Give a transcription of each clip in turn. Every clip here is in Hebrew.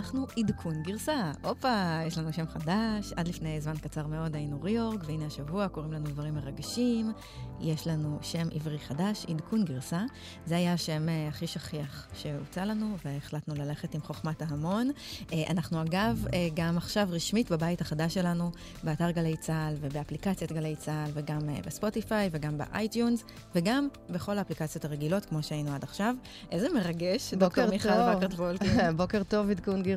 אנחנו עדכון גרסה. הופה, יש לנו שם חדש. עד לפני זמן קצר מאוד היינו ReOrg, והנה השבוע קוראים לנו דברים מרגשים. יש לנו שם עברי חדש, עדכון גרסה. זה היה השם אה, הכי שכיח שהוצע לנו, והחלטנו ללכת עם חוכמת ההמון. אה, אנחנו אגב, אה, גם עכשיו רשמית בבית החדש שלנו, באתר גלי צה"ל ובאפליקציית גלי צה"ל, וגם בספוטיפיי וגם ב iTunes, וגם בכל האפליקציות הרגילות, כמו שהיינו עד עכשיו. איזה מרגש, דוקטור מיכל וקרט וולקין. בוקר טוב, עדכון גרסה,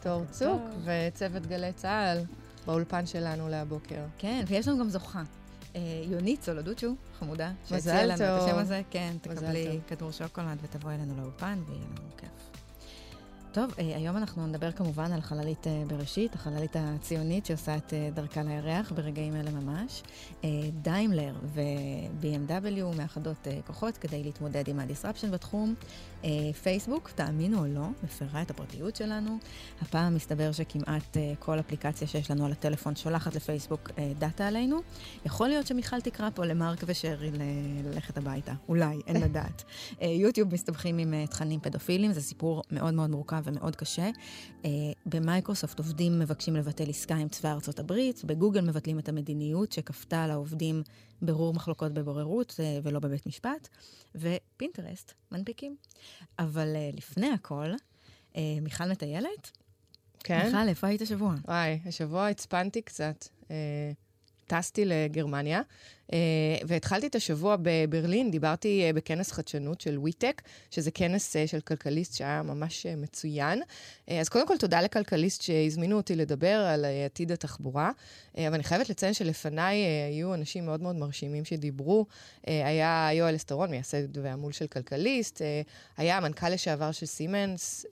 תור צוק וצוות גלי צה"ל באולפן שלנו להבוקר. כן, ויש לנו גם זוכה. אה, יונית סולודוצ'ו, חמודה, שהציעה לנו את השם הזה. כן, תקבלי כדור שוקולד ותבואי אלינו לאולפן ויהיה לנו כיף. טוב, אה, היום אנחנו נדבר כמובן על חללית אה, בראשית, החללית הציונית שעושה את אה, דרכה לירח ברגעים אלה ממש. דיימלר ו-BMW מאחדות כוחות כדי להתמודד עם ה disruption בתחום. פייסבוק, תאמינו או לא, מפרה את הפרטיות שלנו. הפעם מסתבר שכמעט כל אפליקציה שיש לנו על הטלפון שולחת לפייסבוק דאטה עלינו. יכול להיות שמיכל תקרא פה למרק ושרי ללכת הביתה, אולי, אין לדעת. יוטיוב מסתבכים עם תכנים פדופילים, זה סיפור מאוד מאוד מורכב ומאוד קשה. Uh, במייקרוסופט עובדים מבקשים לבטל עסקה עם צבא ארצות הברית, בגוגל מבטלים את המדיניות שכפתה על העובדים ברור מחלוקות בבוררות uh, ולא בבית משפט, ופינטרסט מנפיקים. אבל uh, לפני הכל, מיכל מטיילת? כן. מיכל, איפה היית השבוע? וואי, השבוע הצפנתי קצת. טסתי לגרמניה, אה, והתחלתי את השבוע בברלין, דיברתי אה, בכנס חדשנות של וויטק, שזה כנס אה, של כלכליסט שהיה ממש מצוין. אז קודם כל, תודה לכלכליסט שהזמינו אותי לדבר על עתיד התחבורה, אבל אני חייבת לציין שלפניי היו אנשים מאוד מאוד מרשימים שדיברו. היה יואל אסתרון, מייסד והמו"ל של כלכליסט, היה המנכ"ל לשעבר של סימנס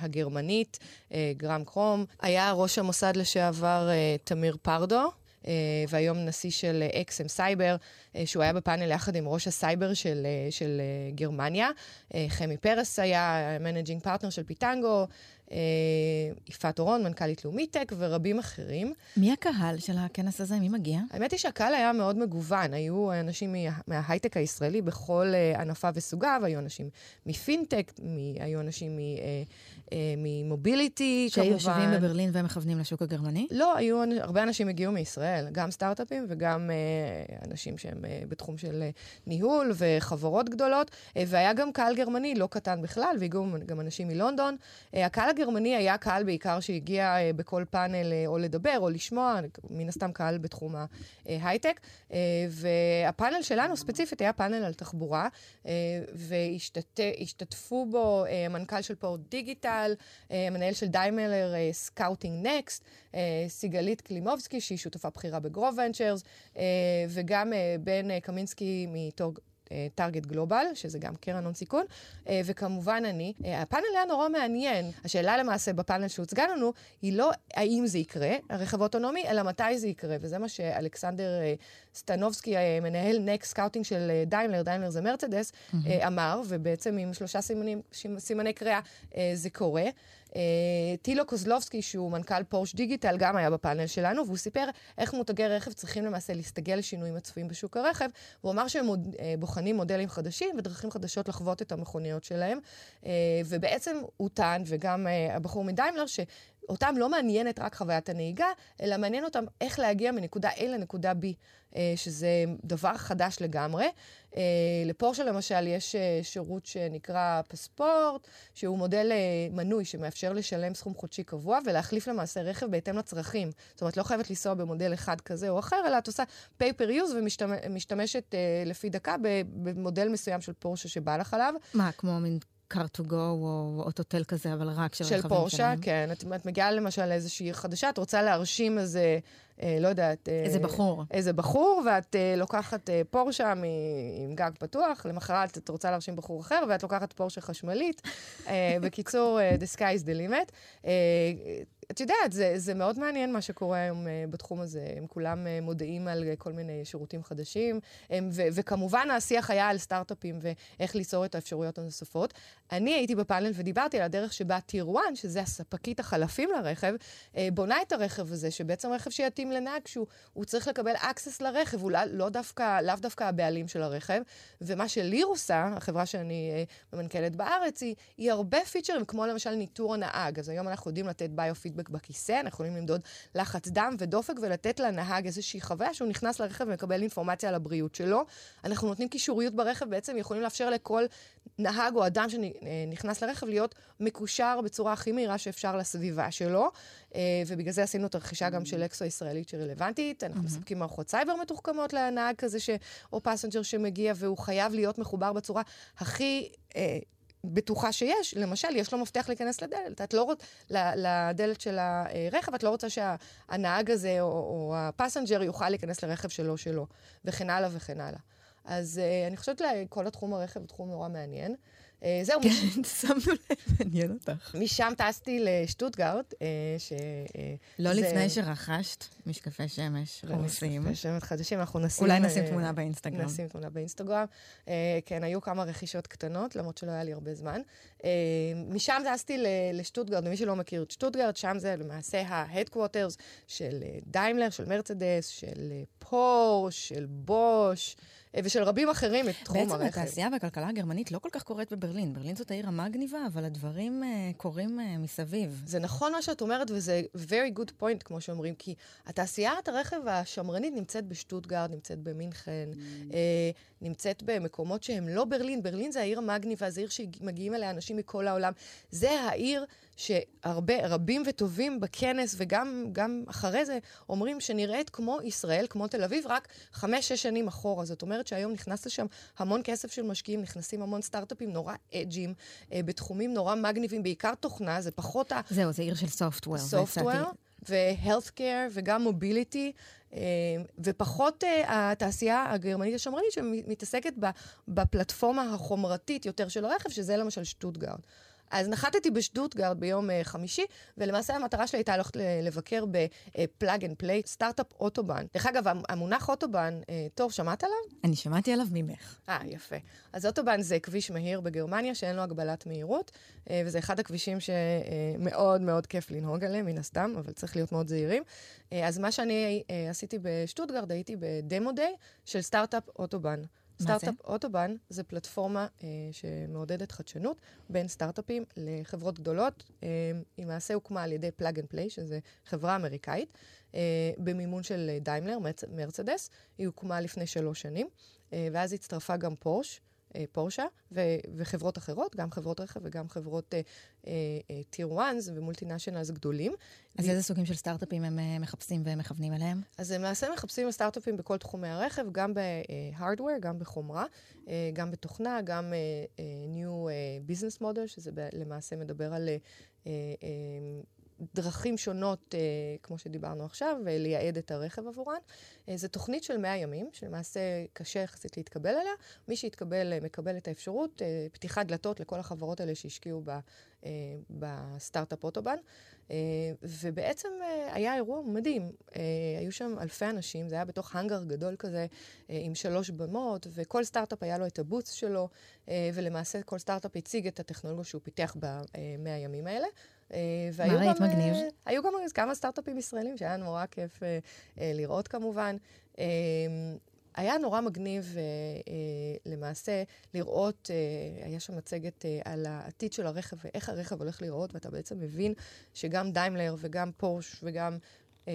הגרמנית, גרם קרום, היה ראש המוסד לשעבר תמיר פרדו. אה, והיום נשיא של XM Cyber, אה, שהוא היה בפאנל יחד עם ראש הסייבר של, אה, של גרמניה. חמי פרס היה managing partner של פיטנגו, יפעת אורון, מנכ"לית לאומיטק, ורבים אחרים. מי הקהל של הכנס הזה? מי מגיע? האמת היא שהקהל היה מאוד מגוון. היו אנשים מה, מההייטק הישראלי בכל ענפיו וסוגיו, היו אנשים מפינטק, היו אנשים מ... אה, ממוביליטי, כמובן. שהיו יושבים בברלין ומכוונים לשוק הגרמני? לא, היו, הרבה אנשים הגיעו מישראל, גם סטארט-אפים וגם אה, אנשים שהם אה, בתחום של ניהול וחברות גדולות, והיה גם קהל גרמני לא קטן בכלל, והגיעו גם אנשים מלונדון. הקהל הגרמני היה קהל בעיקר שהגיע בכל פאנל או לדבר או לשמוע, מן הסתם קהל בתחום ההייטק, והפאנל שלנו ספציפית היה פאנל על תחבורה, והשתתפו בו מנכ"ל של פורש דיגיטל, צה"ל, אה, מנהל של דיימלר, scouting אה, next, אה, סיגלית קלימובסקי, שהיא שותפה בכירה בגרוב ונצ'רס, וגם בן קמינסקי מתור טארגט גלובל, שזה גם קרן הון סיכון, אה, וכמובן אני. אה, הפאנל היה נורא מעניין. השאלה למעשה בפאנל שהוצגה לנו, היא לא האם זה יקרה, הרכב האוטונומי, אלא מתי זה יקרה, וזה מה שאלכסנדר אה, סטנובסקי, מנהל next scouting של דיימלר, דיימלר זה מרצדס, mm-hmm. אמר, ובעצם עם שלושה סימנים, סימני קריאה זה קורה. אה, טילו קוזלובסקי, שהוא מנכ"ל פורש דיגיטל, גם היה בפאנל שלנו, והוא סיפר איך מותגי רכב צריכים למעשה להסתגל לשינויים הצפויים בשוק הרכב. הוא אמר שהם אה, בוחנים מודלים חדשים ודרכים חדשות לחוות את המכוניות שלהם. אה, ובעצם הוא טען, וגם הבחור מדיימלר, ש... אותם לא מעניינת רק חוויית הנהיגה, אלא מעניין אותם איך להגיע מנקודה A לנקודה B, אה, שזה דבר חדש לגמרי. אה, לפורשה למשל יש אה, שירות שנקרא פספורט, שהוא מודל מנוי שמאפשר לשלם סכום חודשי קבוע ולהחליף למעשה רכב בהתאם לצרכים. זאת אומרת, לא חייבת לנסוע במודל אחד כזה או אחר, אלא את עושה pay per use ומשתמשת לפי דקה במודל מסוים של פורשה שבא לך עליו. מה, כמו מין car to go או אוטוטל כזה, אבל רק של רכבים שלהם. של פורשה, כן. את, את מגיעה למשל לאיזושהי חדשה, את רוצה להרשים איזה, אה, לא יודעת... אה, איזה בחור. איזה בחור, ואת אה, לוקחת אה, פורשה מ, עם גג פתוח, למחרת את רוצה להרשים בחור אחר, ואת לוקחת פורשה חשמלית. אה, בקיצור, uh, the sky is the limit. Uh, את יודעת, זה, זה מאוד מעניין מה שקורה היום uh, בתחום הזה. הם כולם uh, מודעים על uh, כל מיני שירותים חדשים, הם, ו, וכמובן השיח היה על סטארט-אפים ואיך ליצור את האפשרויות הנוספות. אני הייתי בפאנל ודיברתי על הדרך שבה טיר 1, שזה הספקית החלפים לרכב, בונה את הרכב הזה, שבעצם רכב שיתאים לנהג, שהוא צריך לקבל access לרכב, הוא לא, לא דווקא, לאו דווקא הבעלים של הרכב. ומה שליר עושה, החברה שאני ממנכ"לת בארץ, היא, היא הרבה פיצ'רים, כמו למשל ניטור הנהג. אז היום אנחנו יודעים לתת ביו-פידבק בכיסא, אנחנו יכולים למדוד לחץ דם ודופק ולתת לנהג איזושהי חוויה שהוא נכנס לרכב ומקבל אינפורמציה על הבריאות שלו. אנחנו נותנים קישוריות ברכב, בעצם יכולים לאפשר לכל נהג או אדם שנכנס לרכב להיות מקושר בצורה הכי מהירה שאפשר לסביבה שלו. אה, ובגלל זה עשינו את הרכישה גם של אקסו הישראלית שרלוונטית. אנחנו מספקים מערכות סייבר מתוחכמות לנהג כזה, ש... או passenger שמגיע, והוא חייב להיות מחובר בצורה הכי... אה, בטוחה שיש, למשל, יש לו מפתח להיכנס לדלת. את לא רוצה, לדלת של הרכב, את לא רוצה שהנהג הזה או, או הפסנג'ר יוכל להיכנס לרכב שלו שלו, וכן הלאה וכן הלאה. אז uh, אני חושבת שכל התחום הרכב הוא תחום נורא מעניין. Uh, זהו. כן, שמנו לב, מעניין אותך. משם טסתי לשטוטגרד, uh, ש... Uh, לא. לפני שרכשת משקפי שמש חומסים. משקפי שמש חדשים, אנחנו נשים... אולי נשים תמונה באינסטגרם. נשים תמונה באינסטגרם. כן, היו כמה רכישות קטנות, למרות שלא היה לי הרבה זמן. משם טסתי לשטוטגרד, ומי שלא מכיר את שטוטגרד, שם זה למעשה ה-headquarters של דיימלר, של מרצדס, של פורש, של בוש. ושל רבים אחרים מתחום בעצם הרכב. בעצם התעשייה והכלכלה הגרמנית לא כל כך קורית בברלין. ברלין זאת העיר המגניבה, אבל הדברים uh, קורים uh, מסביב. זה נכון מה שאת אומרת, וזה very good point, כמו שאומרים, כי התעשיית הרכב השמרנית נמצאת בשטוטגרד, נמצאת במינכן, mm. uh, נמצאת במקומות שהם לא ברלין. ברלין זה העיר המגניבה, זה עיר שמגיעים אליה אנשים מכל העולם. זה העיר שהרבה, רבים וטובים בכנס, וגם אחרי זה, אומרים שנראית כמו ישראל, כמו תל אביב, רק חמש-שש שנים אחורה. זאת אומרת שהיום נכנס לשם המון כסף של משקיעים, נכנסים המון סטארט-אפים נורא אג'ים, אה, בתחומים נורא מגניבים, בעיקר תוכנה, זה פחות ה... זהו, זה עיר של סופטוור. סופטוור. ו-healthcare וגם mobility, אה, ופחות אה, התעשייה הגרמנית השמרנית שמתעסקת בפלטפורמה החומרתית יותר של הרכב, שזה למשל שטוטגרט. אז נחתתי בשטוטגרט ביום uh, חמישי, ולמעשה המטרה שלי הייתה ללכת לבקר ב Plug and Play, Startup Autobahn. דרך אגב, המונח אוטובן, uh, טוב, שמעת עליו? אני שמעתי עליו ממך. אה, יפה. אז אוטובן זה כביש מהיר בגרמניה שאין לו הגבלת מהירות, uh, וזה אחד הכבישים שמאוד מאוד כיף לנהוג עליהם, מן הסתם, אבל צריך להיות מאוד זהירים. אז מה שאני עשיתי בשטוטגרד, הייתי ב-demo day של Startup Autobahn. Startup Autobahn זה פלטפורמה אה, שמעודדת חדשנות בין סטארט-אפים לחברות גדולות. אה, היא למעשה הוקמה על ידי Plug and Play, שזו חברה אמריקאית, אה, במימון של דיימלר, מרצדס. היא הוקמה לפני שלוש שנים, אה, ואז הצטרפה גם פורש. אה, פורשה, ו- וחברות אחרות, גם חברות רכב וגם חברות טיר uh, 1 ומולטינשיונלס גדולים. אז איזה סוגים של סטארט-אפים הם מחפשים ומכוונים אליהם? אז הם למעשה מחפשים סטארט-אפים בכל תחומי הרכב, גם ב-hardware, גם בחומרה, גם בתוכנה, גם new business model, שזה למעשה מדבר על... דרכים שונות, אה, כמו שדיברנו עכשיו, לייעד את הרכב עבורן. אה, זו תוכנית של 100 ימים, שלמעשה קשה יחסית להתקבל אליה. מי שיתקבל, אה, מקבל את האפשרות, אה, פתיחת דלתות לכל החברות האלה שהשקיעו ב, אה, בסטארט-אפ אוטובן. אה, ובעצם אה, היה אירוע מדהים. אה, היו שם אלפי אנשים, זה היה בתוך האנגר גדול כזה, אה, עם שלוש במות, וכל סטארט-אפ היה לו את הבוץ שלו, אה, ולמעשה כל סטארט-אפ הציג את הטכנולוגיה שהוא פיתח במאה הימים האלה. אה, מה ראית מגניב? אה, היו גם כמה סטארט-אפים ישראלים שהיה נורא כיף אה, לראות כמובן. היה נורא מגניב למעשה לראות, היה שם מצגת על העתיד של הרכב ואיך הרכב הולך להיראות, ואתה בעצם מבין שגם דיימלר וגם פורש וגם אה,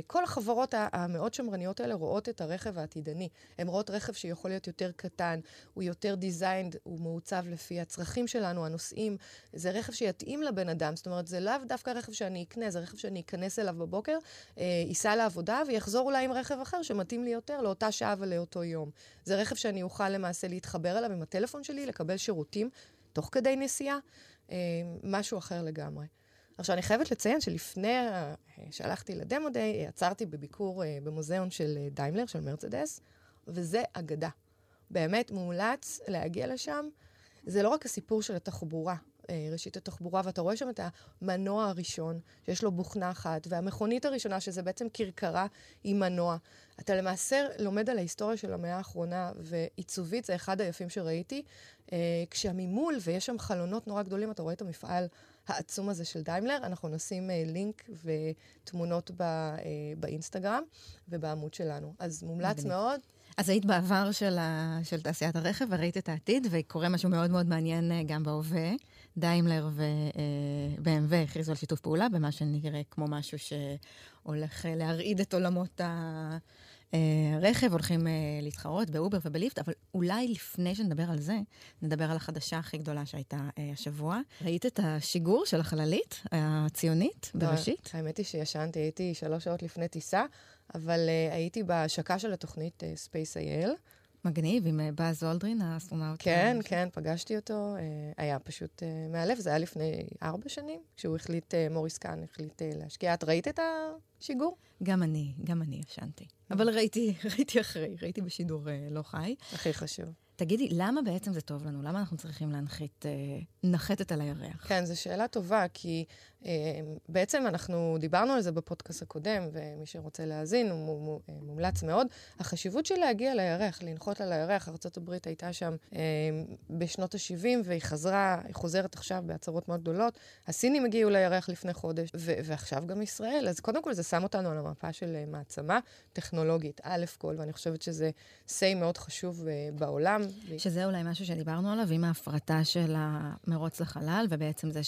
כל החברות המאוד שמרניות האלה רואות את הרכב העתידני. הן רואות רכב שיכול להיות יותר קטן, הוא יותר designed, הוא מעוצב לפי הצרכים שלנו, הנוסעים. זה רכב שיתאים לבן אדם, זאת אומרת, זה לאו דווקא רכב שאני אקנה, זה רכב שאני אכנס אליו בבוקר, אה, ייסע לעבודה ויחזור אולי עם רכב אחר שמתאים לי יותר לאותה שעה ולאותו יום. זה רכב שאני אוכל למעשה להתחבר אליו עם הטלפון שלי, לקבל שירותים תוך כדי נסיעה, אה, משהו אחר לגמרי. עכשיו, אני חייבת לציין שלפני שהלכתי לדמו דיי, עצרתי בביקור אה, במוזיאון של אה, דיימלר, של מרצדס, וזה אגדה. באמת מומלץ להגיע לשם. זה לא רק הסיפור של התחבורה, ראשית התחבורה, ואתה רואה שם את המנוע הראשון, שיש לו בוכנה אחת, והמכונית הראשונה, שזה בעצם כרכרה עם מנוע. אתה למעשה לומד על ההיסטוריה של המאה האחרונה, ועיצובית זה אחד היפים שראיתי. כשממול, ויש שם חלונות נורא גדולים, אתה רואה את המפעל העצום הזה של דיימלר. אנחנו נשים לינק ותמונות באינסטגרם ובעמוד שלנו. אז מומלץ מאוד. אז היית בעבר של, ה... של תעשיית הרכב וראית את העתיד, וקורה משהו מאוד מאוד מעניין אה, גם בהווה. דיימלר ו-BMW אה, הכריזו על שיתוף פעולה במה שנראה כמו משהו שהולך אה, להרעיד את עולמות הרכב, הולכים להתחרות באובר ובליפט, אבל אולי לפני שנדבר על זה, נדבר על החדשה הכי גדולה שהייתה השבוע. ראית את השיגור של החללית הציונית לא, בראשית? האמת היא שישנתי, הייתי שלוש שעות לפני טיסה. אבל אה, הייתי בהשקה של התוכנית אה, Space IL. מגניב, עם אה, באז אולדרין, האסטרונאוט. כן, כן, פגשתי אותו. אה, היה פשוט מאלף, זה היה לפני ארבע שנים, כשהוא החליט, מוריס קאן החליט להשקיע. את ראית את השיגור? גם אני, גם אני ישנתי. אבל ראיתי, ראיתי אחרי, ראיתי בשידור לא חי. הכי חשוב. תגידי, למה בעצם זה טוב לנו? למה אנחנו צריכים להנחית, אה, נחתת על הירח? כן, זו שאלה טובה, כי אה, בעצם אנחנו דיברנו על זה בפודקאסט הקודם, ומי שרוצה להאזין, הוא אה, מומלץ מאוד. החשיבות של להגיע לירח, לנחות על הירח, ארה"ב הייתה שם אה, בשנות ה-70, והיא חזרה, היא חוזרת עכשיו בהצהרות מאוד גדולות. הסינים הגיעו לירח לפני חודש, ו- ועכשיו גם ישראל. אז קודם כל זה שם אותנו על המפה של אה, מעצמה טכנולוגית, א' כל, ואני חושבת שזה מאוד חשוב אה, בעולם. שזה אולי משהו שדיברנו עליו, עם ההפרטה של המרוץ לחלל, ובעצם זה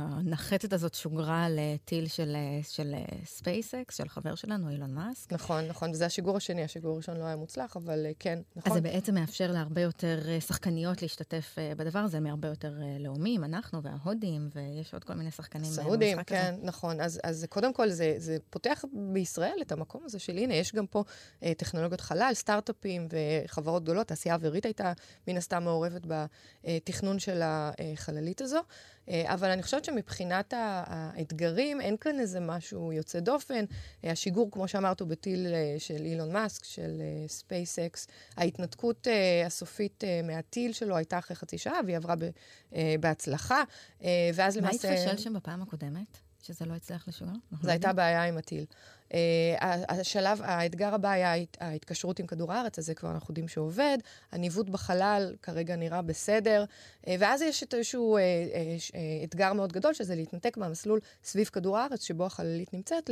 שהנחתת הזאת שוגרה לטיל של, של ספייסקס, של חבר שלנו, אילון מאסק. נכון, נכון, וזה השיגור השני, השיגור הראשון לא היה מוצלח, אבל אה, כן, נכון. אז זה בעצם מאפשר להרבה יותר אה, שחקניות להשתתף אה, בדבר הזה, מהרבה יותר לאומים, אנחנו וההודים, ויש עוד כל מיני שחקנים סעודים, כן, הזה. נכון. אז, אז קודם כל, זה, זה פותח בישראל את המקום הזה של, הנה, יש גם פה אה, טכנולוגיות חלל, סטארט-אפים וחברות גדולות, תעשייה אווירית הייתה מן הסתם מעורבת בתכנון של החללית הזו. אה, אבל אני חושבת שמבחינת האתגרים, אין כאן איזה משהו יוצא דופן. אה, השיגור, כמו שאמרת, הוא בטיל אה, של אילון מאסק, של ספייסקס. ההתנתקות הסופית מהטיל שלו הייתה אחרי חצי שעה, והיא עברה בהצלחה. ואז למעשה... מה התפשל שם בפעם הקודמת? שזה לא הצליח לשוגר? זו הייתה בעיה עם הטיל. Uh, השלב, האתגר הבא היה ההתקשרות עם כדור הארץ, אז זה כבר אנחנו יודעים שעובד. הניווט בחלל כרגע נראה בסדר. Uh, ואז יש את איזשהו uh, אתגר מאוד גדול, שזה להתנתק מהמסלול סביב כדור הארץ, שבו החללית נמצאת,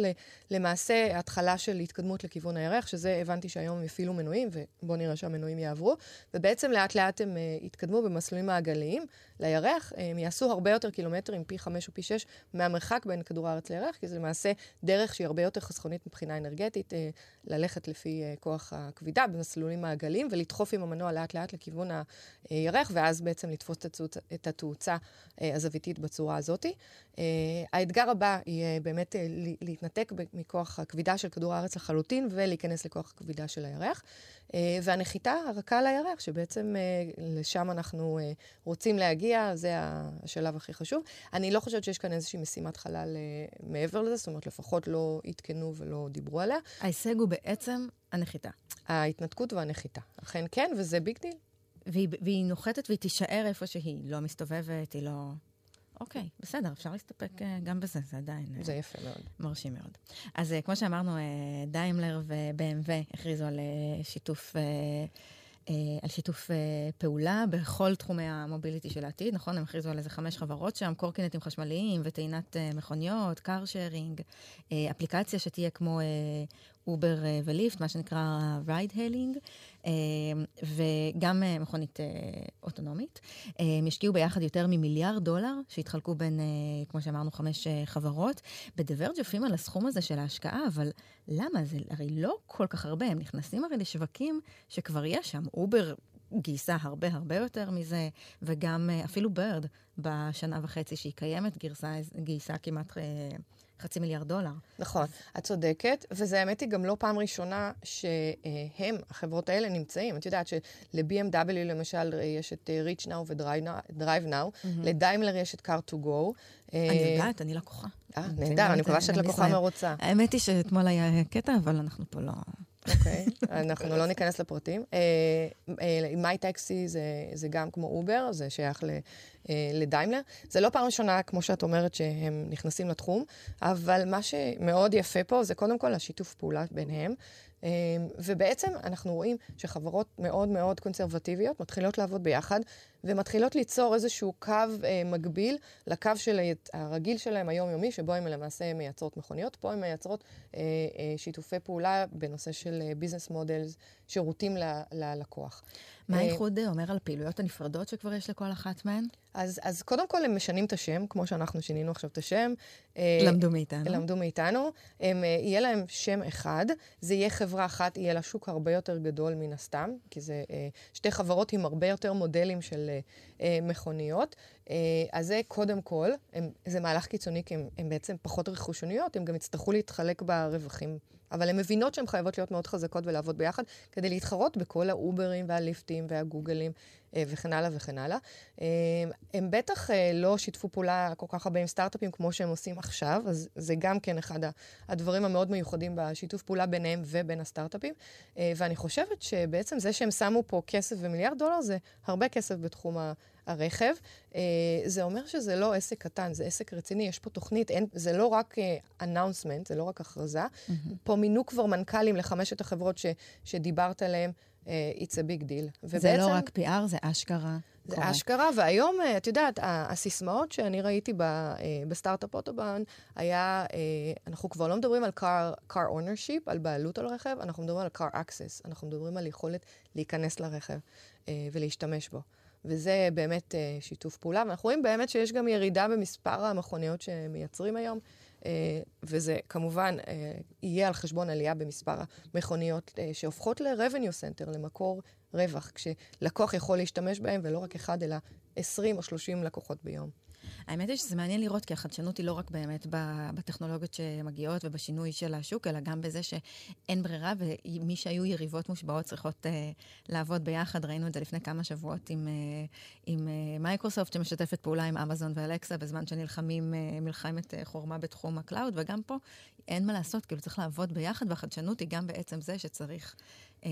למעשה התחלה של התקדמות לכיוון הירח, שזה הבנתי שהיום הם יפעילו מנועים, ובואו נראה שהמנועים יעברו. ובעצם לאט לאט הם יתקדמו במסלולים מעגליים לירח. הם יעשו הרבה יותר קילומטרים, פי חמש או פי שש, מהמרחק בין כדור הארץ לירח, כי זה למעשה דרך שהיא הרבה יותר חסכונית. ביטחונית מבחינה אנרגטית, אה, ללכת לפי אה, כוח הכבידה במסלולים מעגליים ולדחוף עם המנוע לאט-לאט לכיוון הירח, ואז בעצם לתפוס את התאוצה אה, הזוויתית בצורה הזאת. האתגר הבא יהיה באמת להתנתק מכוח הכבידה של כדור הארץ לחלוטין ולהיכנס לכוח הכבידה של הירח. אה, והנחיתה הרכה לירח, שבעצם אה, לשם אנחנו אה, רוצים להגיע, זה השלב הכי חשוב. אני לא חושבת שיש כאן איזושהי משימת חלל מעבר לזה, זאת אומרת, לפחות לא עדכנו ולא דיברו עליה. ההישג הוא בעצם הנחיתה. ההתנתקות והנחיתה. אכן כן, וזה big deal. והיא, והיא נוחתת והיא תישאר איפה שהיא, לא מסתובבת, היא לא... אוקיי, בסדר, אפשר להסתפק אה, גם בזה, זה עדיין... אה, זה יפה מאוד. מרשים מאוד. אז אה, כמו שאמרנו, דיימלר ו-BMW הכריזו על שיתוף... על שיתוף פעולה בכל תחומי ה-mobility של העתיד, נכון? הם הכריזו על איזה חמש חברות שם, קורקינטים חשמליים וטעינת מכוניות, car sharing, אפליקציה שתהיה כמו אובר וליפט, מה שנקרא ride hailing, וגם אה, מכונית אה, אוטונומית. אה, הם השקיעו ביחד יותר ממיליארד דולר, שהתחלקו בין, כמו שאמרנו, חמש חברות. ב-The Verge יפים על הסכום הזה של ההשקעה, אבל למה? זה הרי לא כל כך הרבה. הם נכנסים הרי לשווקים שכבר יש שם. אובר גייסה הרבה הרבה יותר מזה, וגם אפילו Bird בשנה וחצי שהיא קיימת גייסה, גייסה כמעט חצי מיליארד דולר. נכון, את צודקת, וזה האמת היא גם לא פעם ראשונה שהם, החברות האלה, נמצאים. את יודעת של-BMW למשל יש את אה, Reach Now ו-Drive Now, mm-hmm. לדיימלר יש את Car to Go. אני אה, יודעת, אני לקוחה. אה, נהדר, אני מקווה שאת לקוחה מרוצה. האמת היא שאתמול היה קטע, אבל אנחנו פה לא... אוקיי, אנחנו לא ניכנס לפרטים. מיי טקסי זה גם כמו אובר, זה שייך אה, לדיימלר. זה לא פעם ראשונה, כמו שאת אומרת, שהם נכנסים לתחום, אבל מה שמאוד יפה פה זה קודם כל השיתוף פעולה ביניהם. אה, ובעצם אנחנו רואים שחברות מאוד מאוד קונסרבטיביות מתחילות לעבוד ביחד, ומתחילות ליצור איזשהו קו אה, מקביל לקו של הרגיל שלהם, היומיומי, שבו הן למעשה מייצרות מכוניות. פה הן מייצרות אה, אה, שיתופי פעולה בנושא של business models, שירותים ל, ללקוח. מה אה, האיחוד אומר על פעילויות הנפרדות שכבר יש לכל אחת מהן? אז, אז קודם כל הם משנים את השם, כמו שאנחנו שינינו עכשיו את השם. אה, למדו מאיתנו. למדו מאיתנו. הם, אה, יהיה להם שם אחד, זה יהיה חברה אחת, יהיה לה שוק הרבה יותר גדול מן הסתם, כי זה שתי חברות עם הרבה יותר מודלים של מכוניות. אז זה קודם כל, הם, זה מהלך קיצוני, כי הם בעצם פחות רכושניות, הם גם יצטרכו להתחלק ברווחים אבל הן מבינות שהן חייבות להיות מאוד חזקות ולעבוד ביחד כדי להתחרות בכל האוברים והליפטים והגוגלים אה, וכן הלאה וכן הלאה. אה, הם בטח אה, לא שיתפו פעולה כל כך הרבה עם סטארט-אפים כמו שהם עושים עכשיו, אז זה גם כן אחד הדברים המאוד מיוחדים בשיתוף פעולה ביניהם ובין הסטארט-אפים. ואני חושבת שבעצם זה שהם שמו פה כסף ומיליארד דולר זה הרבה כסף בתחום הרכב. זה אומר שזה לא עסק קטן, זה עסק רציני, יש פה תוכנית, אין, זה לא רק אנאונסמנט, זה לא רק הכרזה. Mm-hmm. פה מינו כבר מנכ"לים לחמשת החברות ש, שדיברת עליהם. Uh, it's a big deal. ובעצם, זה לא רק PR, זה אשכרה. זה קורה. אשכרה, והיום, uh, את יודעת, הסיסמאות שאני ראיתי ב, uh, בסטארט-אפ אוטובן, היה, אנחנו כבר לא מדברים על car, car ownership, על בעלות על רכב, אנחנו מדברים על car access, אנחנו מדברים על יכולת להיכנס לרכב ולהשתמש בו. וזה באמת שיתוף פעולה, ואנחנו רואים באמת שיש גם ירידה במספר המכוניות שמייצרים היום. אה, וזה כמובן אה, יהיה על חשבון עלייה במספר המכוניות אה, שהופכות ל-revenue center, למקור רווח, כשלקוח יכול להשתמש בהם, ולא רק אחד, אלא 20 או 30 לקוחות ביום. האמת היא שזה מעניין לראות, כי החדשנות היא לא רק באמת בטכנולוגיות שמגיעות ובשינוי של השוק, אלא גם בזה שאין ברירה, ומי שהיו יריבות מושבעות צריכות אה, לעבוד ביחד. ראינו את זה לפני כמה שבועות עם, אה, עם אה, מייקרוסופט, שמשתפת פעולה עם אמזון ואלקסה, בזמן שנלחמים אה, מלחמת אה, חורמה בתחום ה-cloud, וגם פה אין מה לעשות, כאילו צריך לעבוד ביחד, והחדשנות היא גם בעצם זה שצריך... אה,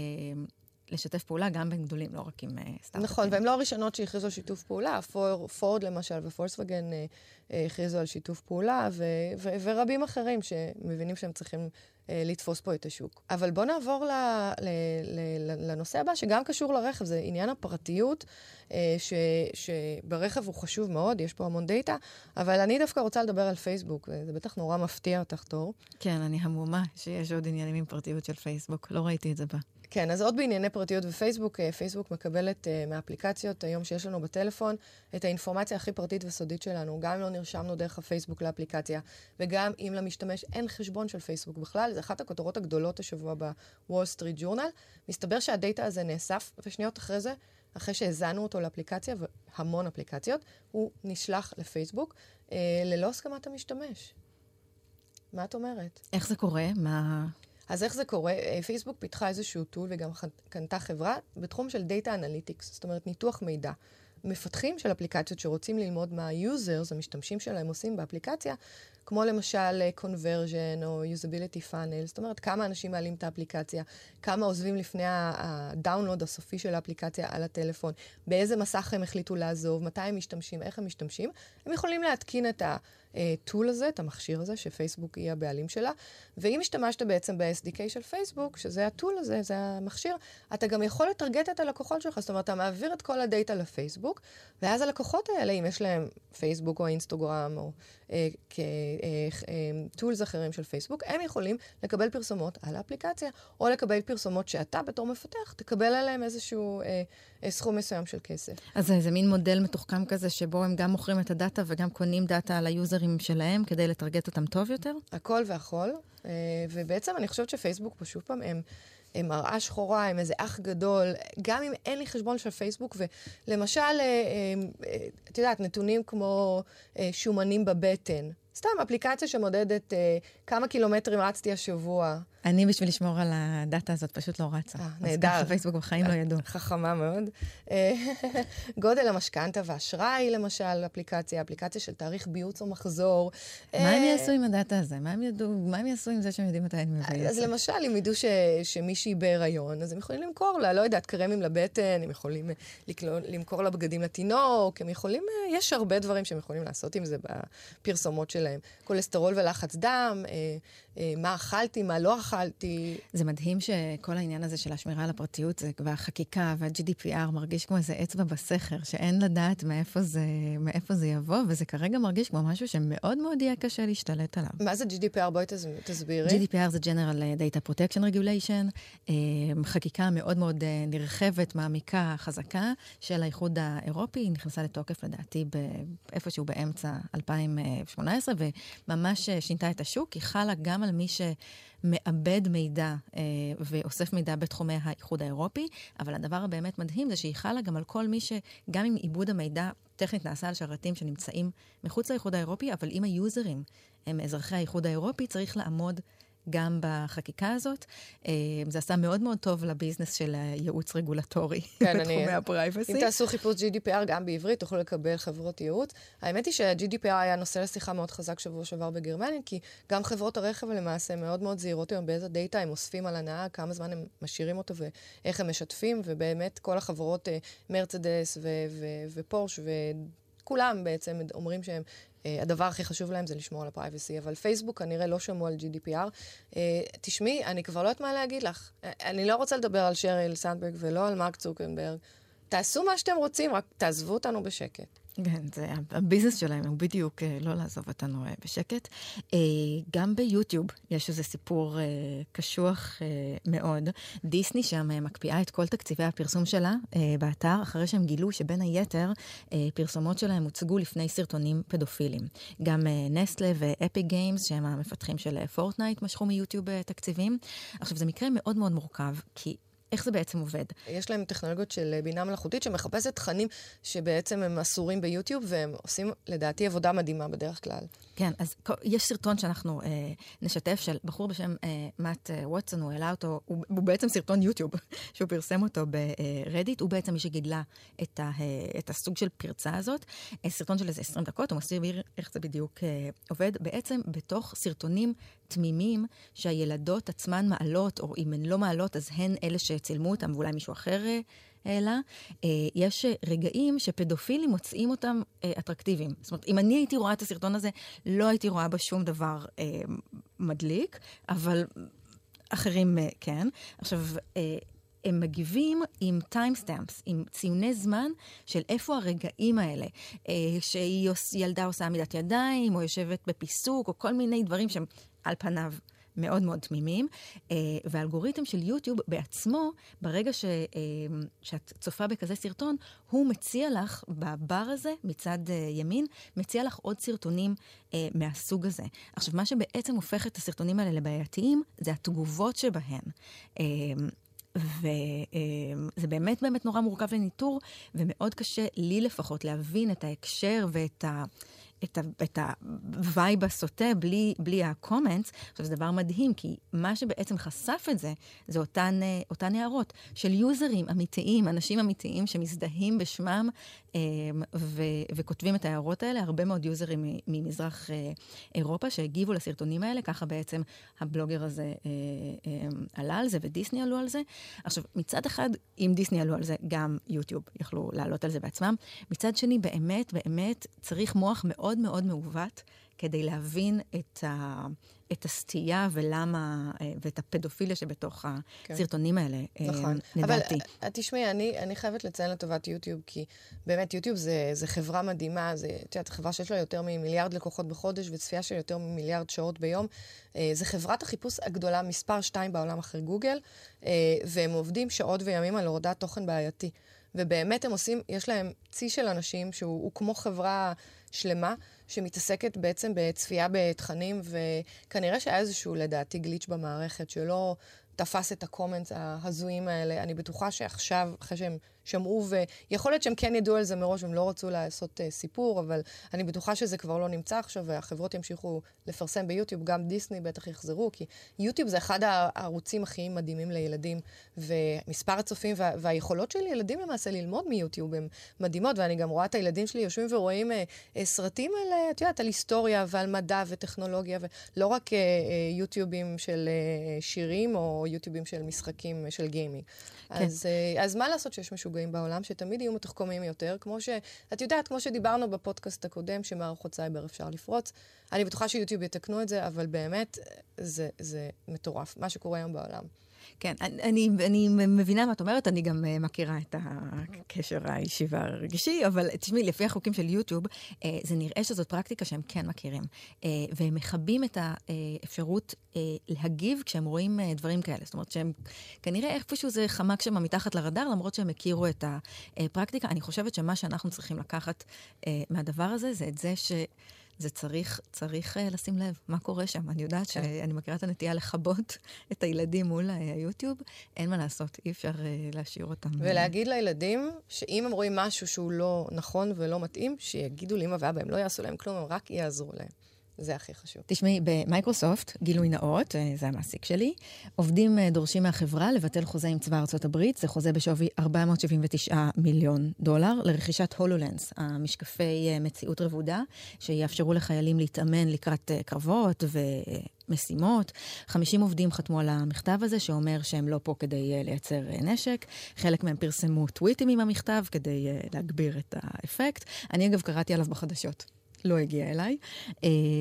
לשתף פעולה גם בין גדולים, לא רק עם אה, סטארט-אפים. נכון, והם לא הראשונות שהכריזו על שיתוף פעולה. פור, פורד למשל ופולקסווגן uh, הכריזו על שיתוף פעולה, ו, ו, ורבים אחרים שמבינים שהם צריכים uh, לתפוס פה את השוק. אבל בואו נעבור ל, ל, ל, לנושא הבא, שגם קשור לרכב, זה עניין הפרטיות, uh, ש, שברכב הוא חשוב מאוד, יש פה המון דאטה, אבל אני דווקא רוצה לדבר על פייסבוק, וזה בטח נורא מפתיע אותך, תור. כן, אני המומה שיש עוד עניינים עם פרטיות של פייסבוק, לא ראיתי את זה בה. כן, אז עוד בענייני פרטיות ופייסבוק, אה, פייסבוק מקבלת אה, מהאפליקציות היום שיש לנו בטלפון את האינפורמציה הכי פרטית וסודית שלנו, גם אם לא נרשמנו דרך הפייסבוק לאפליקציה, וגם אם למשתמש אין חשבון של פייסבוק בכלל, זה אחת הכותרות הגדולות השבוע בוול סטריט ג'ורנל. מסתבר שהדאטה הזה נאסף, ושניות אחרי זה, אחרי שהזנו אותו לאפליקציה, והמון אפליקציות, הוא נשלח לפייסבוק אה, ללא הסכמת המשתמש. מה את אומרת? איך זה קורה? מה... אז איך זה קורה? אה, פייסבוק פיתחה איזשהו טול וגם קנתה חברה בתחום של Data Analytics, זאת אומרת ניתוח מידע. מפתחים של אפליקציות שרוצים ללמוד מה ה-users, המשתמשים שלהם עושים באפליקציה, כמו למשל uh, conversion או usability funnel, זאת אומרת כמה אנשים מעלים את האפליקציה, כמה עוזבים לפני הדאונלוד הסופי של האפליקציה על הטלפון, באיזה מסך הם החליטו לעזוב, מתי הם משתמשים, איך הם משתמשים. הם יכולים להתקין את ה... הטול הזה, את המכשיר הזה, שפייסבוק היא הבעלים שלה. ואם השתמשת בעצם ב-SDK של פייסבוק, שזה הטול הזה, זה המכשיר, אתה גם יכול לטרגט את הלקוחות שלך. זאת אומרת, אתה מעביר את כל הדאטה לפייסבוק, ואז הלקוחות האלה, אם יש להם פייסבוק או אינסטגרם או אה, כטולס אה, אה, אחרים של פייסבוק, הם יכולים לקבל פרסומות על האפליקציה, או לקבל פרסומות שאתה בתור מפתח תקבל עליהם איזשהו אה, אה, סכום מסוים של כסף. אז זה מין מודל מתוחכם כזה, שבו הם גם מוכרים את הדאטה וגם קונים דאטה על היוזרים שלהם כדי לטרגט אותם טוב יותר? הכל והכל. אה, ובעצם אני חושבת שפייסבוק, פשוט פעם, הם... הם מראה שחורה, הם איזה אח גדול, גם אם אין לי חשבון של פייסבוק, ולמשל, אה, את יודעת, נתונים כמו שומנים בבטן, סתם אפליקציה שמודדת אה, כמה קילומטרים רצתי השבוע. אני, בשביל לשמור על הדאטה הזאת, פשוט לא רצה. אה, נהדר. אז ככה פייסבוק בחיים לא ידעו. חכמה מאוד. אה, גודל המשכנתה ואשראי, למשל, אפליקציה, אפליקציה של תאריך ביוץ או מחזור. מה הם יעשו עם הדאטה הזה? מה הם ידעו, מה הם יעשו עם זה שהם יודעים מתי אני מבייסת? אז למשל, אם ידעו שמישהי בהיריון, אז הם יכולים למכור לה, לא יודעת, קרמים לבטן, הם יכולים למכור לה בגדים לתינוק, הם יכולים, יש הרבה דברים שהם יכולים לעשות עם זה בפרסומות שלהם. כולסטרול ולחץ דם, אה, אה, מה אכלתי, מה לא אכלתי. זה מדהים שכל העניין הזה של השמירה על הפרטיות והחקיקה וה-GDPR מרגיש כמו איזה אצבע בסכר, שאין לדעת מאיפה זה, מאיפה זה יבוא, וזה כרגע מרגיש כמו משהו שמאוד מאוד יהיה קשה להשתלט עליו. מה זה GDPR? בואי תסבירי. GDPR זה General Data Protection Regulation, אה, חקיקה מאוד מאוד נרחבת, מעמיקה, חזקה, של האיחוד האירופי, היא נכנסה לתוקף לדעתי איפשהו באמצע 2018, וממש שינתה את השוק, היא חלה גם על מי שמאבד מידע אה, ואוסף מידע בתחומי האיחוד האירופי, אבל הדבר הבאמת מדהים זה שהיא חלה גם על כל מי שגם אם עיבוד המידע טכנית נעשה על שרתים שנמצאים מחוץ לאיחוד האירופי, אבל אם היוזרים. הם אזרחי האיחוד האירופי, צריך לעמוד גם בחקיקה הזאת. אה, זה עשה מאוד מאוד טוב ל-business של הייעוץ רגולטורי כן, בתחומי ה-privacy. אם תעשו חיפוש GDPR גם בעברית, תוכלו לקבל חברות ייעוץ. האמת היא שה-GDPR היה נושא לשיחה מאוד חזק שבוע שעבר בגרמניה, כי גם חברות הרכב למעשה מאוד מאוד זהירות היום באיזה דאטה הם אוספים על הנהג, כמה זמן הם משאירים אותו ואיך הם משתפים, ובאמת כל החברות, אה, מרצדס ופורש וכולם בעצם אומרים שהם הדבר הכי חשוב להם זה לשמור על ה-privacy, אבל פייסבוק כנראה לא שמעו על GDPR. אה, תשמעי, אני כבר לא יודעת מה להגיד לך. Uh, אני לא רוצה לדבר על שריל סנדברג ולא על מרק צוקנברג. תעשו מה שאתם רוצים, רק תעזבו אותנו בשקט. כן, זה הביזנס שלהם הוא בדיוק אה, לא לעזוב אותנו אה, בשקט. אה, גם ביוטיוב יש איזה סיפור קשוח מאוד. דיסני שם מקפיאה את כל תקציבי הפרסום שלה באתר, אחרי שהם גילו שבין היתר פרסומות שלהם הוצגו לפני סרטונים פדופילים. גם נסטלה ואפיק גיימס, שהם המפתחים של פורטנייט, משכו מיוטיוב תקציבים. עכשיו, זה מקרה מאוד מאוד מורכב, כי איך זה בעצם עובד? יש להם טכנולוגיות של אה, בינה מלאכותית שמחפשת תכנים שבעצם הם אסורים ביוטיוב, והם עושים, לדעתי, עבודה מדהימה בדרך כלל. כן, אז יש סרטון שאנחנו אה, נשתף של בחור בשם אה, מאט אה, ווטסון, הוא העלה אותו, הוא, הוא בעצם סרטון יוטיוב, שהוא פרסם אותו ברדיט, הוא בעצם מי שגידלה את, ה, אה, את הסוג של פרצה הזאת. אה, סרטון של איזה 20 דקות, הוא מסביר איך זה בדיוק אה, עובד. בעצם בתוך סרטונים תמימים שהילדות עצמן מעלות, או אם הן לא מעלות, אז הן אלה שצילמו אותם, ואולי מישהו אחר אה, העלה. אה, יש רגעים שפדופילים מוצאים אותם אה, אטרקטיביים. זאת אומרת, אם אני הייתי רואה את הסרטון הזה, לא הייתי רואה בה שום דבר מדליק, אבל אחרים כן. עכשיו, הם מגיבים עם timestamps, עם ציוני זמן של איפה הרגעים האלה, אה, שילדה עושה עמידת ידיים, או יושבת בפיסוק, או כל מיני דברים שהם על פניו מאוד מאוד תמימים, אה, והאלגוריתם של יוטיוב בעצמו, ברגע ש, אה, שאת צופה בכזה סרטון, הוא מציע לך בבר הזה, מצד אה, ימין, מציע לך עוד סרטונים מהסוג הזה. עכשיו, מה שבעצם הופך את הסרטונים האלה לבעייתיים, זה התגובות שבהן. אה, וזה באמת באמת נורא מורכב לניטור, ומאוד קשה לי לפחות להבין את ההקשר ואת ה... את, ה, את ה vibe הסוטה בלי, בלי ה comments. עכשיו, זה דבר מדהים, כי מה שבעצם חשף את זה, זה אותן, אה, אותן הערות של יוזרים אמיתיים, אנשים אמיתיים שמזדהים בשמם אה, ו, וכותבים את ההערות האלה. הרבה מאוד יוזרים ממזרח אה, אירופה שהגיבו לסרטונים האלה, ככה בעצם הבלוגר הזה עלה על זה ודיסני עלו על זה. עכשיו, מצד אחד, אם דיסני עלו על זה, גם יוטיוב יכלו לעלות על זה בעצמם. מצד שני, באמת, באמת, צריך מוח מאוד... מאוד מאוד מעוות כדי להבין את, ה, את הסטייה ולמה, אה, ואת הפדופיליה שבתוך כן. הסרטונים האלה, אה, נכון. לדעתי. אבל אה, תשמעי, אני, אני חייבת לציין לטובת יוטיוב, כי באמת יוטיוב זה, זה חברה מדהימה, זה, את יודעת, חברה שיש לה יותר ממיליארד לקוחות בחודש וצפייה של יותר ממיליארד שעות ביום. זה חברת החיפוש הגדולה מספר 2 בעולם אחרי גוגל, והם עובדים שעות וימים על הורדת תוכן בעייתי. ובאמת הם עושים, יש להם צי של אנשים שהוא כמו חברה שלמה, שמתעסקת בעצם בצפייה בתכנים, וכנראה שהיה איזשהו, לדעתי, גליץ' במערכת, שלא תפס את הקומנטס ההזויים האלה. אני בטוחה שעכשיו, אחרי שהם שמעו, ויכול להיות שהם כן ידעו על זה מראש, הם לא רצו לעשות uh, סיפור, אבל אני בטוחה שזה כבר לא נמצא עכשיו, והחברות ימשיכו לפרסם ביוטיוב, גם דיסני בטח יחזרו, כי יוטיוב זה אחד הערוצים הכי מדהימים לילדים, ומספר הצופים וה, והיכולות של ילדים למעשה ללמוד מיוטיוב הן מדהימות, ואני גם רואה את הילדים שלי יושבים ורואים uh, uh, סרטים על, uh, את יודעת, על היסטוריה ועל מדע וטכנולוגיה, ולא רק אה, אה, יוטיובים של אה, שירים או יוטיובים של משחקים, אה, של גיימינג. כן. אז, אה, אז מה לעשות שיש משוגעים? משוגעים בעולם, שתמיד יהיו מתוחכמים יותר, כמו ש... את יודעת, כמו שדיברנו בפודקאסט הקודם, שמערכות סייבר אפשר לפרוץ. אני בטוחה שיוטיוב יתקנו את זה, אבל באמת, זה, זה מטורף, מה שקורה היום בעולם. כן, אני, אני מבינה מה את אומרת, אני גם אה, מכירה את הקשר האישי והרגשי, אבל תשמעי, לפי החוקים של יוטיוב, אה, זה נראה שזאת פרקטיקה שהם כן מכירים. אה, והם מכבים את האפשרות להגיב כשהם רואים דברים כאלה. זאת אומרת שהם, כנראה איפשהו זה חמק שם מתחת לרדאר, למרות שהם הכירו את הפרקטיקה. אני חושבת שמה שאנחנו צריכים לקחת uh, מהדבר הזה, זה את זה ש... זה צריך, צריך uh, לשים לב מה קורה שם. אני יודעת כן. שאני מכירה את הנטייה לכבות את הילדים מול היוטיוב, אין מה לעשות, אי אפשר uh, להשאיר אותם. ולהגיד לילדים שאם הם רואים משהו שהוא לא נכון ולא מתאים, שיגידו לאמא ואבא, הם לא יעשו להם כלום, הם רק יעזרו להם. זה הכי חשוב. תשמעי, במייקרוסופט, גילוי נאות, אה, זה המעסיק שלי, עובדים אה, דורשים מהחברה לבטל חוזה עם צבא ארצות הברית, זה חוזה בשווי 479 מיליון דולר, לרכישת הולולנס, המשקפי אה, מציאות רבודה, שיאפשרו לחיילים להתאמן לקראת קרבות ומשימות. 50 עובדים חתמו על המכתב הזה, שאומר שהם לא פה כדי לייצר נשק. חלק מהם פרסמו טוויטים עם המכתב כדי להגביר את האפקט. אני אגב קראתי עליו בחדשות. לא הגיע אליי. אה,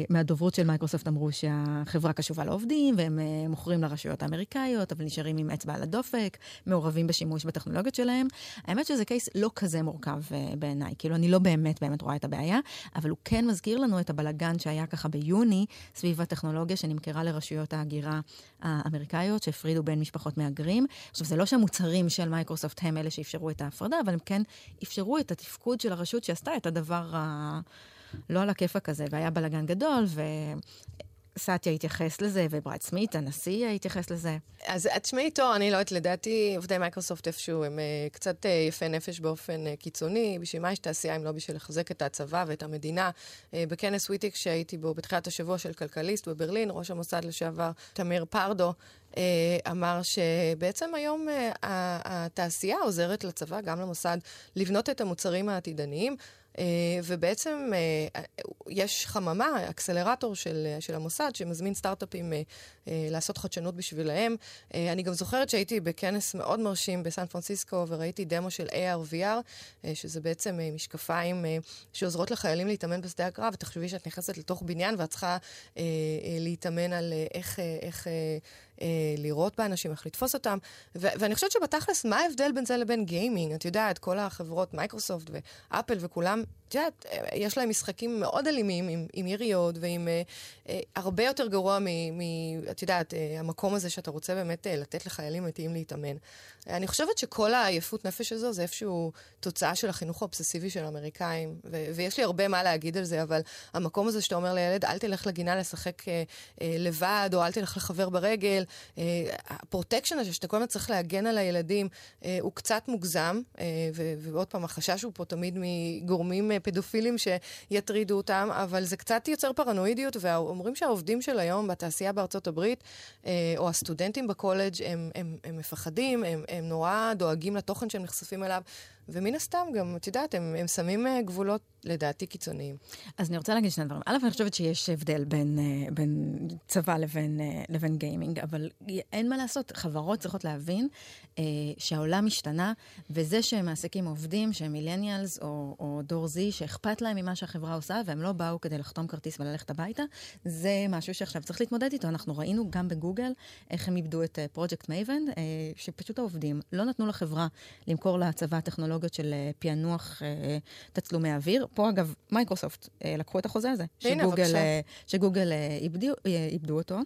מהדוברות של מייקרוסופט אמרו שהחברה קשובה לעובדים, והם אה, מוכרים לרשויות האמריקאיות, אבל נשארים עם אצבע על הדופק, מעורבים בשימוש בטכנולוגיות שלהם. האמת שזה case לא כזה מורכב אה, בעיניי, כאילו אני לא באמת באמת רואה את הבעיה, אבל הוא כן מזכיר לנו את הבלגן שהיה ככה ביוני, סביב הטכנולוגיה שנמכרה לרשויות ההגירה האמריקאיות, שהפרידו בין משפחות מהגרים. עכשיו, זה לא שהמוצרים של מייקרוסופט הם אלה שאפשרו את ההפרדה, אבל הם כן אפשרו את התפקוד של הרשות שעשתה את הדבר ה... הלא על הכיפאק הזה, והיה בלאגן גדול, ו... סאטיה התייחס לזה, ובראד סמית, הנשיא, התייחס לזה. אז תשמעי תור, אני לא יודעת, לדעתי עובדי מייקרוסופט איפשהו הם אה, קצת אה, יפי נפש באופן אה, קיצוני. בשביל מה יש תעשייה אם לא בשביל לחזק את הצבא ואת המדינה? אה, בכנס וויטיק שהייתי בו בתחילת השבוע של כלכליסט בברלין, ראש המוסד לשעבר תמיר פרדו אמר שבעצם היום אה, התעשייה עוזרת לצבא, גם למוסד, לבנות את המוצרים העתידניים. אה, ובעצם אה, יש חממה, אקסלרטור של, של המוסד, שמזמין סטארט-אפים אה, לעשות חדשנות בשבילהם. אני גם זוכרת שהייתי בכנס מאוד מרשים בסן פרנסיסקו, וראיתי דמו של AR/VR, שזה בעצם משקפיים שעוזרות לחיילים להתאמן בשדה הקרב, ותחשבי שאת נכנסת לתוך בניין ואת צריכה להתאמן על איך... איך אה, לראות באנשים, איך לתפוס אותם. ו- ואני חושבת שבתכלס, מה ההבדל בין זה לבין גיימינג? את יודעת, כל החברות, מייקרוסופט ואפל וכולם, את יודעת, אה, יש להם משחקים מאוד אלימים, עם, עם יריות ועם אה, אה, הרבה יותר גרוע מ... מ את יודעת, אה, המקום הזה שאתה רוצה באמת אה, לתת לחיילים מתים להתאמן. אני חושבת שכל היפות נפש הזו זה איפשהו תוצאה של החינוך האובססיבי של האמריקאים, ו- ויש לי הרבה מה להגיד על זה, אבל המקום הזה שאתה אומר לילד, אל תלך לגינה לשחק אה, אה, לבד, או אל תלך לחבר ברגל, אה, ה protection הזה שאתה כל הזמן צריך להגן על הילדים, אה, הוא קצת מוגזם, אה, ו- ועוד פעם, החשש הוא פה תמיד מגורמים אה, פדופילים שיטרידו אותם, אבל זה קצת יוצר פרנואידיות, ואומרים שהעובדים של היום בתעשייה בארצות הברית, אה, או הסטודנטים בקולג' הם, הם, הם מפחדים, הם, הם נורא דואגים לתוכן שהם נחשפים אליו. ומן הסתם גם, את יודעת, הם, הם שמים אה, גבולות, לדעתי, קיצוניים. אז אני רוצה להגיד שני דברים. א', אני חושבת שיש הבדל בין, אה, בין צבא לבין, אה, לבין גיימינג, אבל אין מה לעשות, חברות צריכות להבין אה, שהעולם השתנה, וזה שהם מעסיקים עובדים שהם millennials או, או דור Z, שאכפת להם ממה שהחברה עושה, והם לא באו כדי להחתים כרטיס וללכת הביתה, זה משהו שעכשיו צריך להתמודד איתו. אנחנו ראינו גם בגוגל איך הם איבדו את פרויקט מייבן, שפשוט העובדים לא נתנו לחברה למכור לצבא הטכנולוגיה. טכנולוגיות של אה, פענוח אה, תצלומי אוויר. פה, אגב, מייקרוסופט אה, לקחו את החוזה הזה, הנה, שגוגל, בבקשה. שגוגל איבדו, איבדו אותו.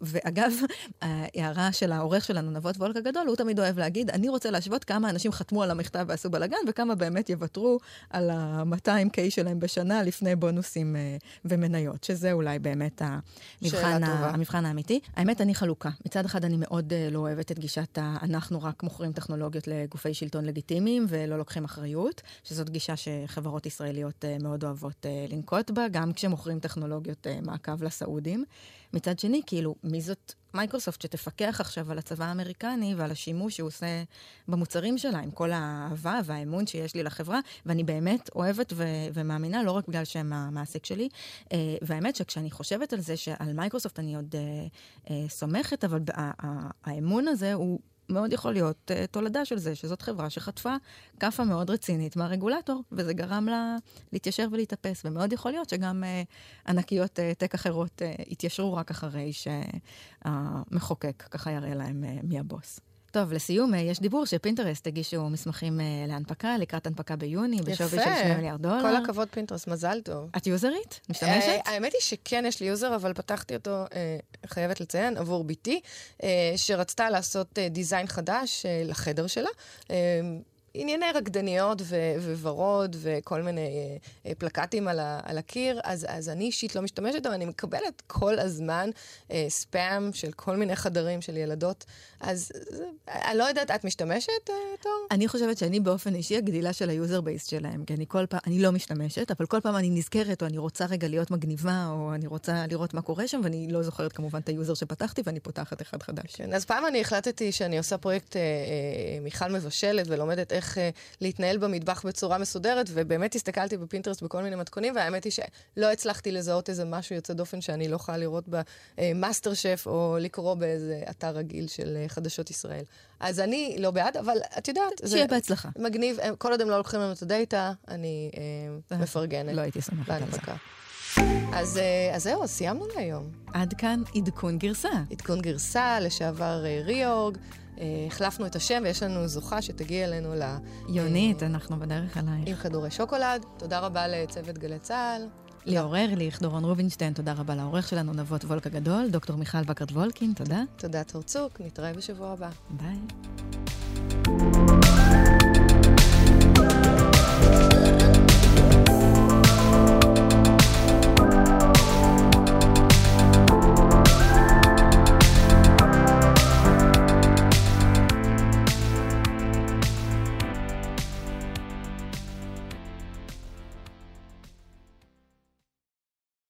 ואגב, ההערה של העורך שלנו, נבות וולק הגדול, הוא תמיד אוהב להגיד, אני רוצה להשוות כמה אנשים חתמו על המכתב ועשו בלאגן, וכמה באמת יוותרו על ה-200K שלהם בשנה לפני בונוסים ומניות, שזה אולי באמת המבחן. ה- המבחן האמיתי. האמת, אני חלוקה. מצד אחד, אני מאוד לא אוהבת את גישת ה... אנחנו רק מוכרים טכנולוגיות לגופי שלטון לגיטימיים ולא לוקחים אחריות, שזאת גישה שחברות ישראליות אה, מאוד אוהבות אה, לנקוט בה, גם כשמוכרים טכנולוגיות אה, מעקב לסעודים. מצד שני, כאילו, מי זאת מייקרוסופט שתפקח עכשיו על הצבא האמריקני ועל השימוש שהוא עושה במוצרים שלה, עם כל האהבה והאמון שיש לי לחברה, ואני באמת אוהבת ו- ומאמינה, לא רק בגלל שהם המעסיק שלי. אה, והאמת שכשאני חושבת על זה שעל מייקרוסופט אני עוד אה, אה, סומכת, אבל ה- ה- האמון הזה הוא... מאוד יכול להיות אה, תולדה של זה, שזאת חברה שחטפה כאפה מאוד רצינית מהרגולטור, וזה גרם לה להתיישר ולהתאפס, ומאוד יכול להיות שגם אה, ענקיות אה, טק אחרות אה, יתיישרו רק אחרי שהמחוקק ככה יראה להם אה, מי הבוס. טוב, לסיום, אה, יש דיבור שפינטרסט הגישו מסמכים אה, להנפקה, לקראת הנפקה ביוני, בשווי של 2 מיליארד דולר. כל הכבוד פינטרסט, מזל טוב. את יוזרית? משתמשת? אה, האמת היא שכן, יש לי יוזר, אבל פתחתי אותו, אה, חייבת לציין, עבור בתי, אה, שרצתה לעשות אה, design חדש אה, לחדר שלה. אה, ענייני רקדניות ו- וורוד וכל מיני אה, אה, פלקטים על, ה- על הקיר, אז, אז אני אישית לא משתמשת, אבל אני מקבלת כל הזמן אה, ספאם של כל מיני חדרים של ילדות. אז זה, אני לא יודעת, את משתמשת, אה, תור? אני חושבת שאני באופן אישי הגדילה של ה user base שלהם, כי אני כל פעם, אני לא משתמשת, אבל כל פעם אני נזכרת, או אני רוצה רגע להיות מגניבה, או אני רוצה לראות מה קורה שם, ואני לא זוכרת כמובן את היוזר שפתחתי, ואני פותחת אחד חדש. כן, אז פעם אני החלטתי שאני עושה פרויקט אה, אה, מיכל מבשלת ולומדת איך אה, להתנהל במטבח בצורה מסודרת, ובאמת הסתכלתי בפינטרסט בכל מיני מתכונים, והאמת היא שלא הצלחתי לזהות איזה משהו יוצא דופן שאני לא יכולה לראות במאסטר שף, או לקרוא באיזה אתר רגיל של אה, חדשות ישראל. אז אני לא בעד, אבל את יודעת, שיהיה בהצלחה. מגניב, אה, כל עוד הם לא לוקחים לנו את הדאטה, אני אה, מפרגנת לא הייתי שמחת על זה. אז, אה, אז זהו, סיימנו להיום. עד כאן עדכון גרסה. עדכון גרסה, לשעבר אה, ריאורג. אה, החלפנו את השם ויש לנו זוכה שתגיע אלינו ל... יונית, אנחנו בדרך עם אלייך. כדורי שוקולד. תודה רבה לצוות גלי צה"ל. ליאור ארליך, דורון רובינשטיין, תודה רבה לעורך שלנו, נבות וולק הגדורד, דוקטור מיכל בקרד וולקין, תודה. תודה תור צוק, נתראה בשבוע הבא. ביי.